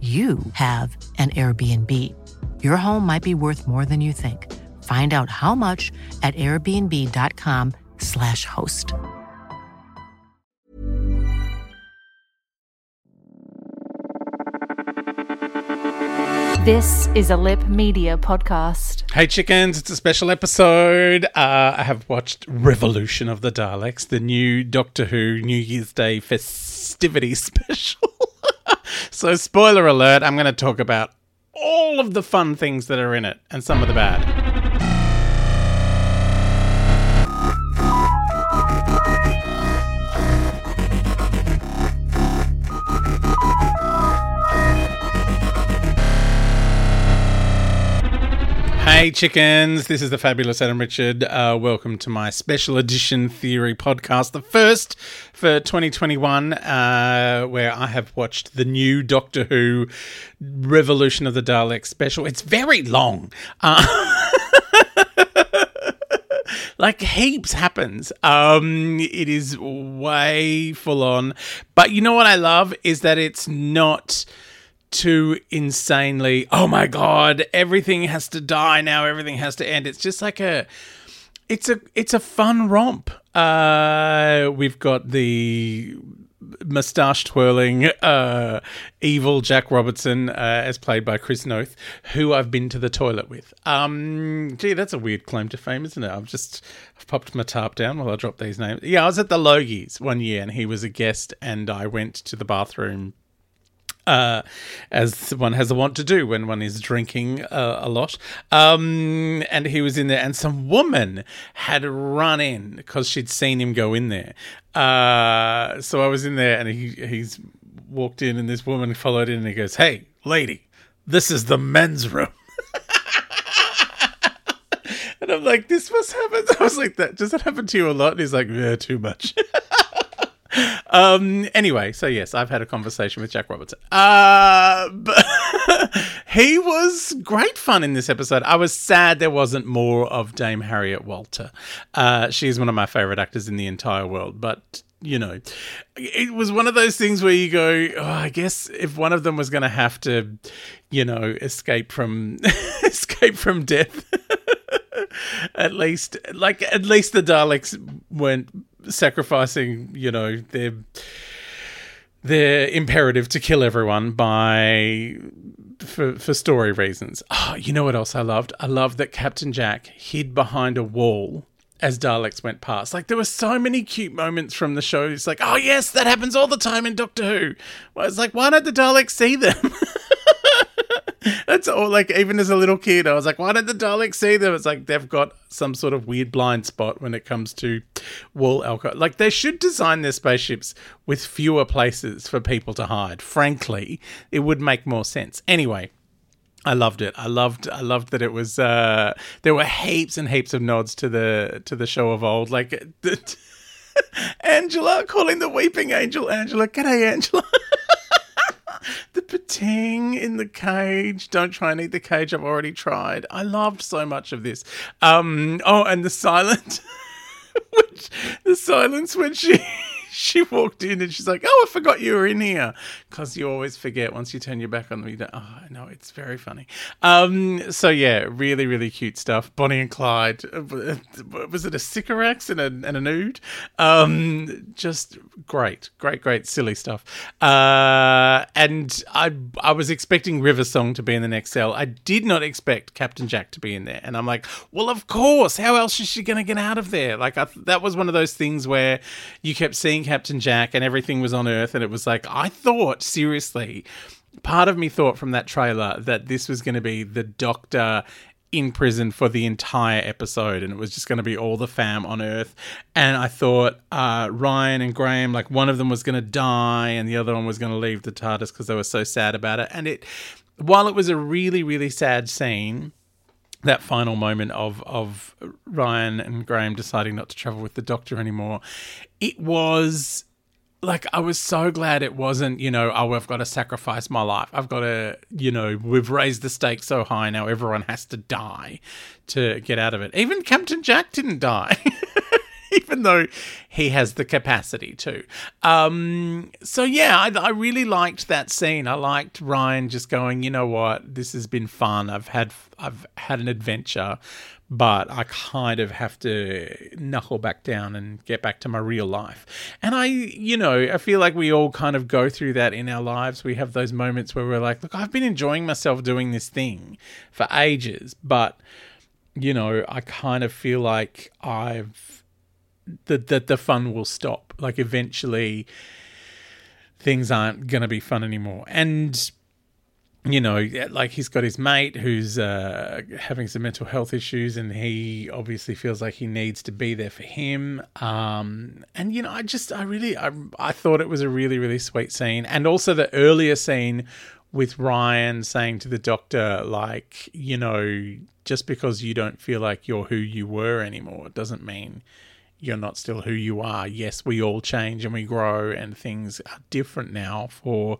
you have an Airbnb. Your home might be worth more than you think. Find out how much at airbnb.com/slash host. This is a Lip Media podcast. Hey chickens, it's a special episode. Uh, I have watched Revolution of the Daleks, the new Doctor Who New Year's Day festivity special. So, spoiler alert, I'm going to talk about all of the fun things that are in it and some of the bad. Hey chickens, this is the fabulous Adam Richard. Uh, welcome to my special edition theory podcast, the first for 2021, uh, where I have watched the new Doctor Who Revolution of the Daleks special. It's very long. Uh, like heaps happens. Um, it is way full on. But you know what I love is that it's not too insanely, oh my god, everything has to die now, everything has to end. It's just like a it's a it's a fun romp. Uh we've got the mustache twirling uh evil Jack Robertson uh, as played by Chris Noth who I've been to the toilet with. Um gee that's a weird claim to fame isn't it? I've just I've popped my tarp down while I drop these names. Yeah, I was at the Logies one year and he was a guest and I went to the bathroom uh, as one has a want to do when one is drinking uh, a lot. Um, and he was in there, and some woman had run in because she'd seen him go in there. Uh, so I was in there, and he he's walked in, and this woman followed in, and he goes, "Hey, lady, this is the men's room." and I'm like, "This must happen." I was like, "That does that happen to you a lot?" And he's like, "Yeah, too much." Um, anyway, so yes, I've had a conversation with Jack Robertson. Uh, he was great fun in this episode. I was sad there wasn't more of Dame Harriet Walter. Uh, she's one of my favorite actors in the entire world, but you know, it was one of those things where you go, oh, I guess if one of them was going to have to, you know, escape from escape from death, at least, like at least the Daleks weren't sacrificing, you know, their their imperative to kill everyone by for for story reasons. Oh, you know what else I loved? I loved that Captain Jack hid behind a wall as Daleks went past. Like there were so many cute moments from the show. It's like, oh yes, that happens all the time in Doctor Who. Well, it's like, why don't the Daleks see them? That's all. Like even as a little kid, I was like, why don't the Daleks see them? It's like they've got some sort of weird blind spot when it comes to wall alcohol. Like they should design their spaceships with fewer places for people to hide. Frankly, it would make more sense. Anyway, I loved it. I loved. I loved that it was. Uh, there were heaps and heaps of nods to the to the show of old. Like Angela calling the weeping angel Angela. G'day, Angela. the Pting in the cage. Don't try and eat the cage. I've already tried. I loved so much of this. Um. Oh, and the silent, which the silence when she she walked in and she's like, "Oh, I forgot you were in here," because you always forget once you turn your back on them. You don't, oh, no, it's very funny. Um, so yeah, really, really cute stuff. Bonnie and Clyde. uh, Was it a Sycorax and a and a nude? Um, just great, great, great, silly stuff. Uh, and I I was expecting River Song to be in the next cell. I did not expect Captain Jack to be in there, and I'm like, well, of course. How else is she going to get out of there? Like, I, that was one of those things where you kept seeing Captain Jack and everything was on Earth, and it was like, I thought, seriously, part of me thought from that trailer that this was going to be the Doctor in prison for the entire episode and it was just going to be all the fam on earth. And i thought uh, ryan and graham like one of them was going to die and the other one was going to leave the tardis because they were so sad about it. And it while it was a really really sad scene that final moment of of Ryan and Graham deciding not to travel with the doctor anymore, it was like I was so glad it wasn't, you know, oh, I've got to sacrifice my life. I've got to, you know, we've raised the stakes so high now everyone has to die to get out of it. Even Captain Jack didn't die. Even though he has the capacity to. Um, so, yeah, I, I really liked that scene. I liked Ryan just going, you know what, this has been fun. I've had I've had an adventure but I kind of have to knuckle back down and get back to my real life. And I, you know, I feel like we all kind of go through that in our lives. We have those moments where we're like, look, I've been enjoying myself doing this thing for ages, but, you know, I kind of feel like I've, that, that the fun will stop. Like eventually things aren't going to be fun anymore. And, you know, like he's got his mate who's uh, having some mental health issues, and he obviously feels like he needs to be there for him. Um, and you know, I just, I really, I, I thought it was a really, really sweet scene, and also the earlier scene with Ryan saying to the doctor, like, you know, just because you don't feel like you're who you were anymore, doesn't mean you're not still who you are. Yes, we all change and we grow, and things are different now for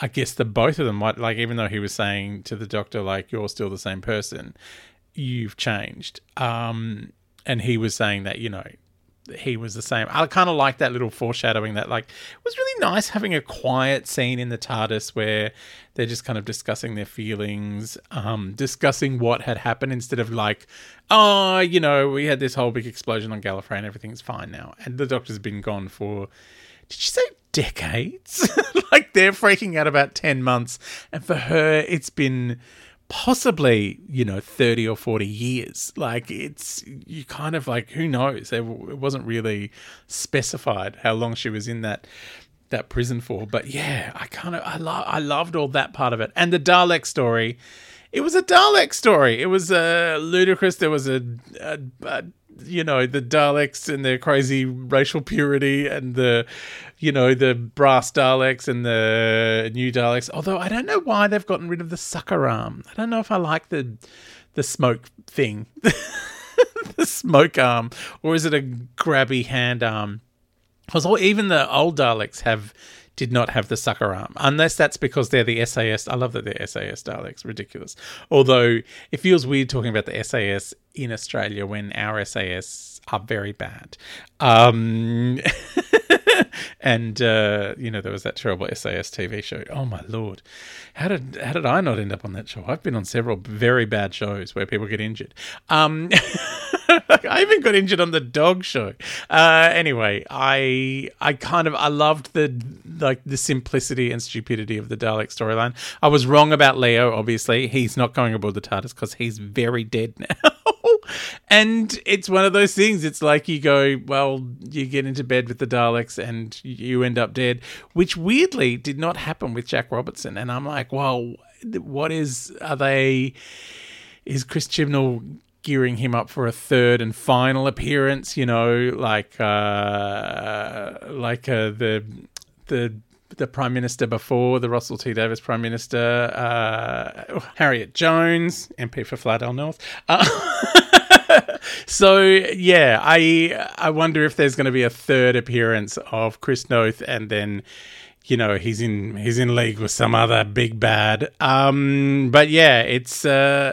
I guess the both of them like even though he was saying to the doctor like you're still the same person, you've changed. Um, and he was saying that you know he was the same. I kind of like that little foreshadowing that like it was really nice having a quiet scene in the TARDIS where they're just kind of discussing their feelings, um, discussing what had happened instead of like, oh, you know, we had this whole big explosion on Gallifrey and everything's fine now, and the Doctor's been gone for. Did you say decades? like they're freaking out about ten months, and for her, it's been possibly you know 30 or 40 years. Like it's you kind of like who knows? It wasn't really specified how long she was in that that prison for. But yeah i kind of i love i loved all that part of it. And the dalek story it was a dalek story. It was uh ludicrous. There was a, a, a you know the Daleks and their crazy racial purity and the you know the brass Daleks and the new Daleks. Although I don't know why they've gotten rid of the sucker arm. I don't know if I like the the smoke thing, the smoke arm, or is it a grabby hand arm? Because even the old Daleks have did not have the sucker arm, unless that's because they're the SAS. I love that they're SAS Daleks, ridiculous. Although it feels weird talking about the SAS in Australia when our SAS are very bad. Um, and uh, you know there was that terrible SAS TV show. Oh my lord, how did how did I not end up on that show? I've been on several very bad shows where people get injured. Um, I even got injured on the dog show. Uh, anyway, I I kind of I loved the like the simplicity and stupidity of the Dalek storyline. I was wrong about Leo. Obviously, he's not going aboard the TARDIS because he's very dead now. and it's one of those things. It's like you go, well, you get into bed with the Daleks and you end up dead, which weirdly did not happen with Jack Robertson. And I'm like, well, what is, are they, is Chris Chibnall gearing him up for a third and final appearance? You know, like, uh, like uh, the, the, the prime minister before the Russell T Davies prime minister, uh, Harriet Jones, MP for Flydale North. Uh, so yeah, I I wonder if there's going to be a third appearance of Chris Noth, and then you know he's in he's in league with some other big bad. Um, but yeah, it's uh,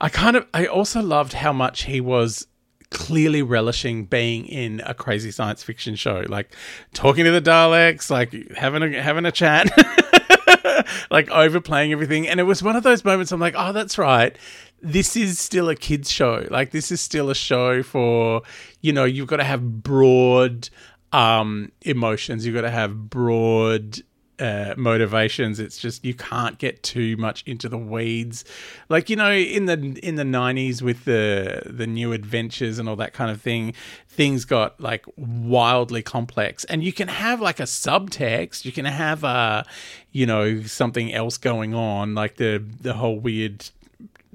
I kind of I also loved how much he was clearly relishing being in a crazy science fiction show, like talking to the Daleks, like having a having a chat. like overplaying everything. And it was one of those moments I'm like, oh, that's right. This is still a kids' show. Like, this is still a show for, you know, you've got to have broad um, emotions, you've got to have broad uh, motivations. It's just you can't get too much into the weeds, like you know in the in the nineties with the the new adventures and all that kind of thing. Things got like wildly complex, and you can have like a subtext. You can have a you know something else going on, like the the whole weird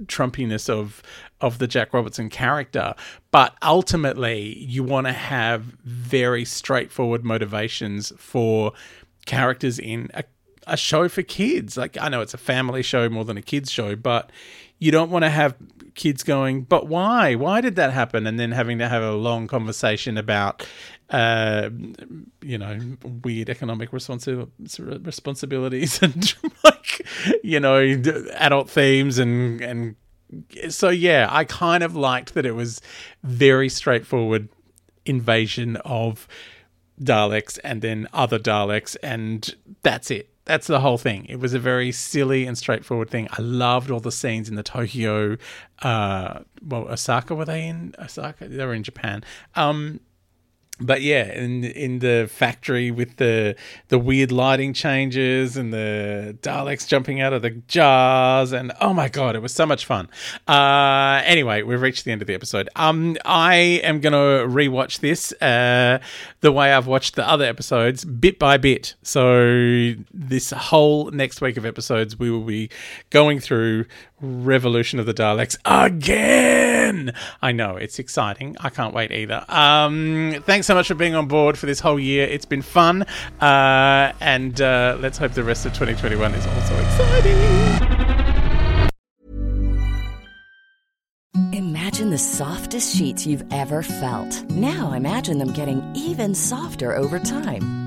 Trumpiness of of the Jack Robertson character, but ultimately you want to have very straightforward motivations for characters in a, a show for kids. Like I know it's a family show more than a kids show, but you don't want to have kids going, but why? Why did that happen? And then having to have a long conversation about, uh, you know, weird economic responsi- responsibilities and like, you know, adult themes and and so yeah, I kind of liked that it was very straightforward invasion of Daleks and then other Daleks, and that's it. That's the whole thing. It was a very silly and straightforward thing. I loved all the scenes in the Tokyo, uh, well, Osaka. Were they in Osaka? They were in Japan. Um, but yeah, in in the factory with the the weird lighting changes and the Daleks jumping out of the jars and oh my god, it was so much fun. Uh, anyway, we've reached the end of the episode. Um, I am gonna rewatch this uh, the way I've watched the other episodes, bit by bit. So this whole next week of episodes, we will be going through Revolution of the Daleks again. I know it's exciting. I can't wait either. Um, thanks so much for being on board for this whole year. It's been fun, uh, and uh, let's hope the rest of 2021 is also exciting. Imagine the softest sheets you've ever felt. Now imagine them getting even softer over time.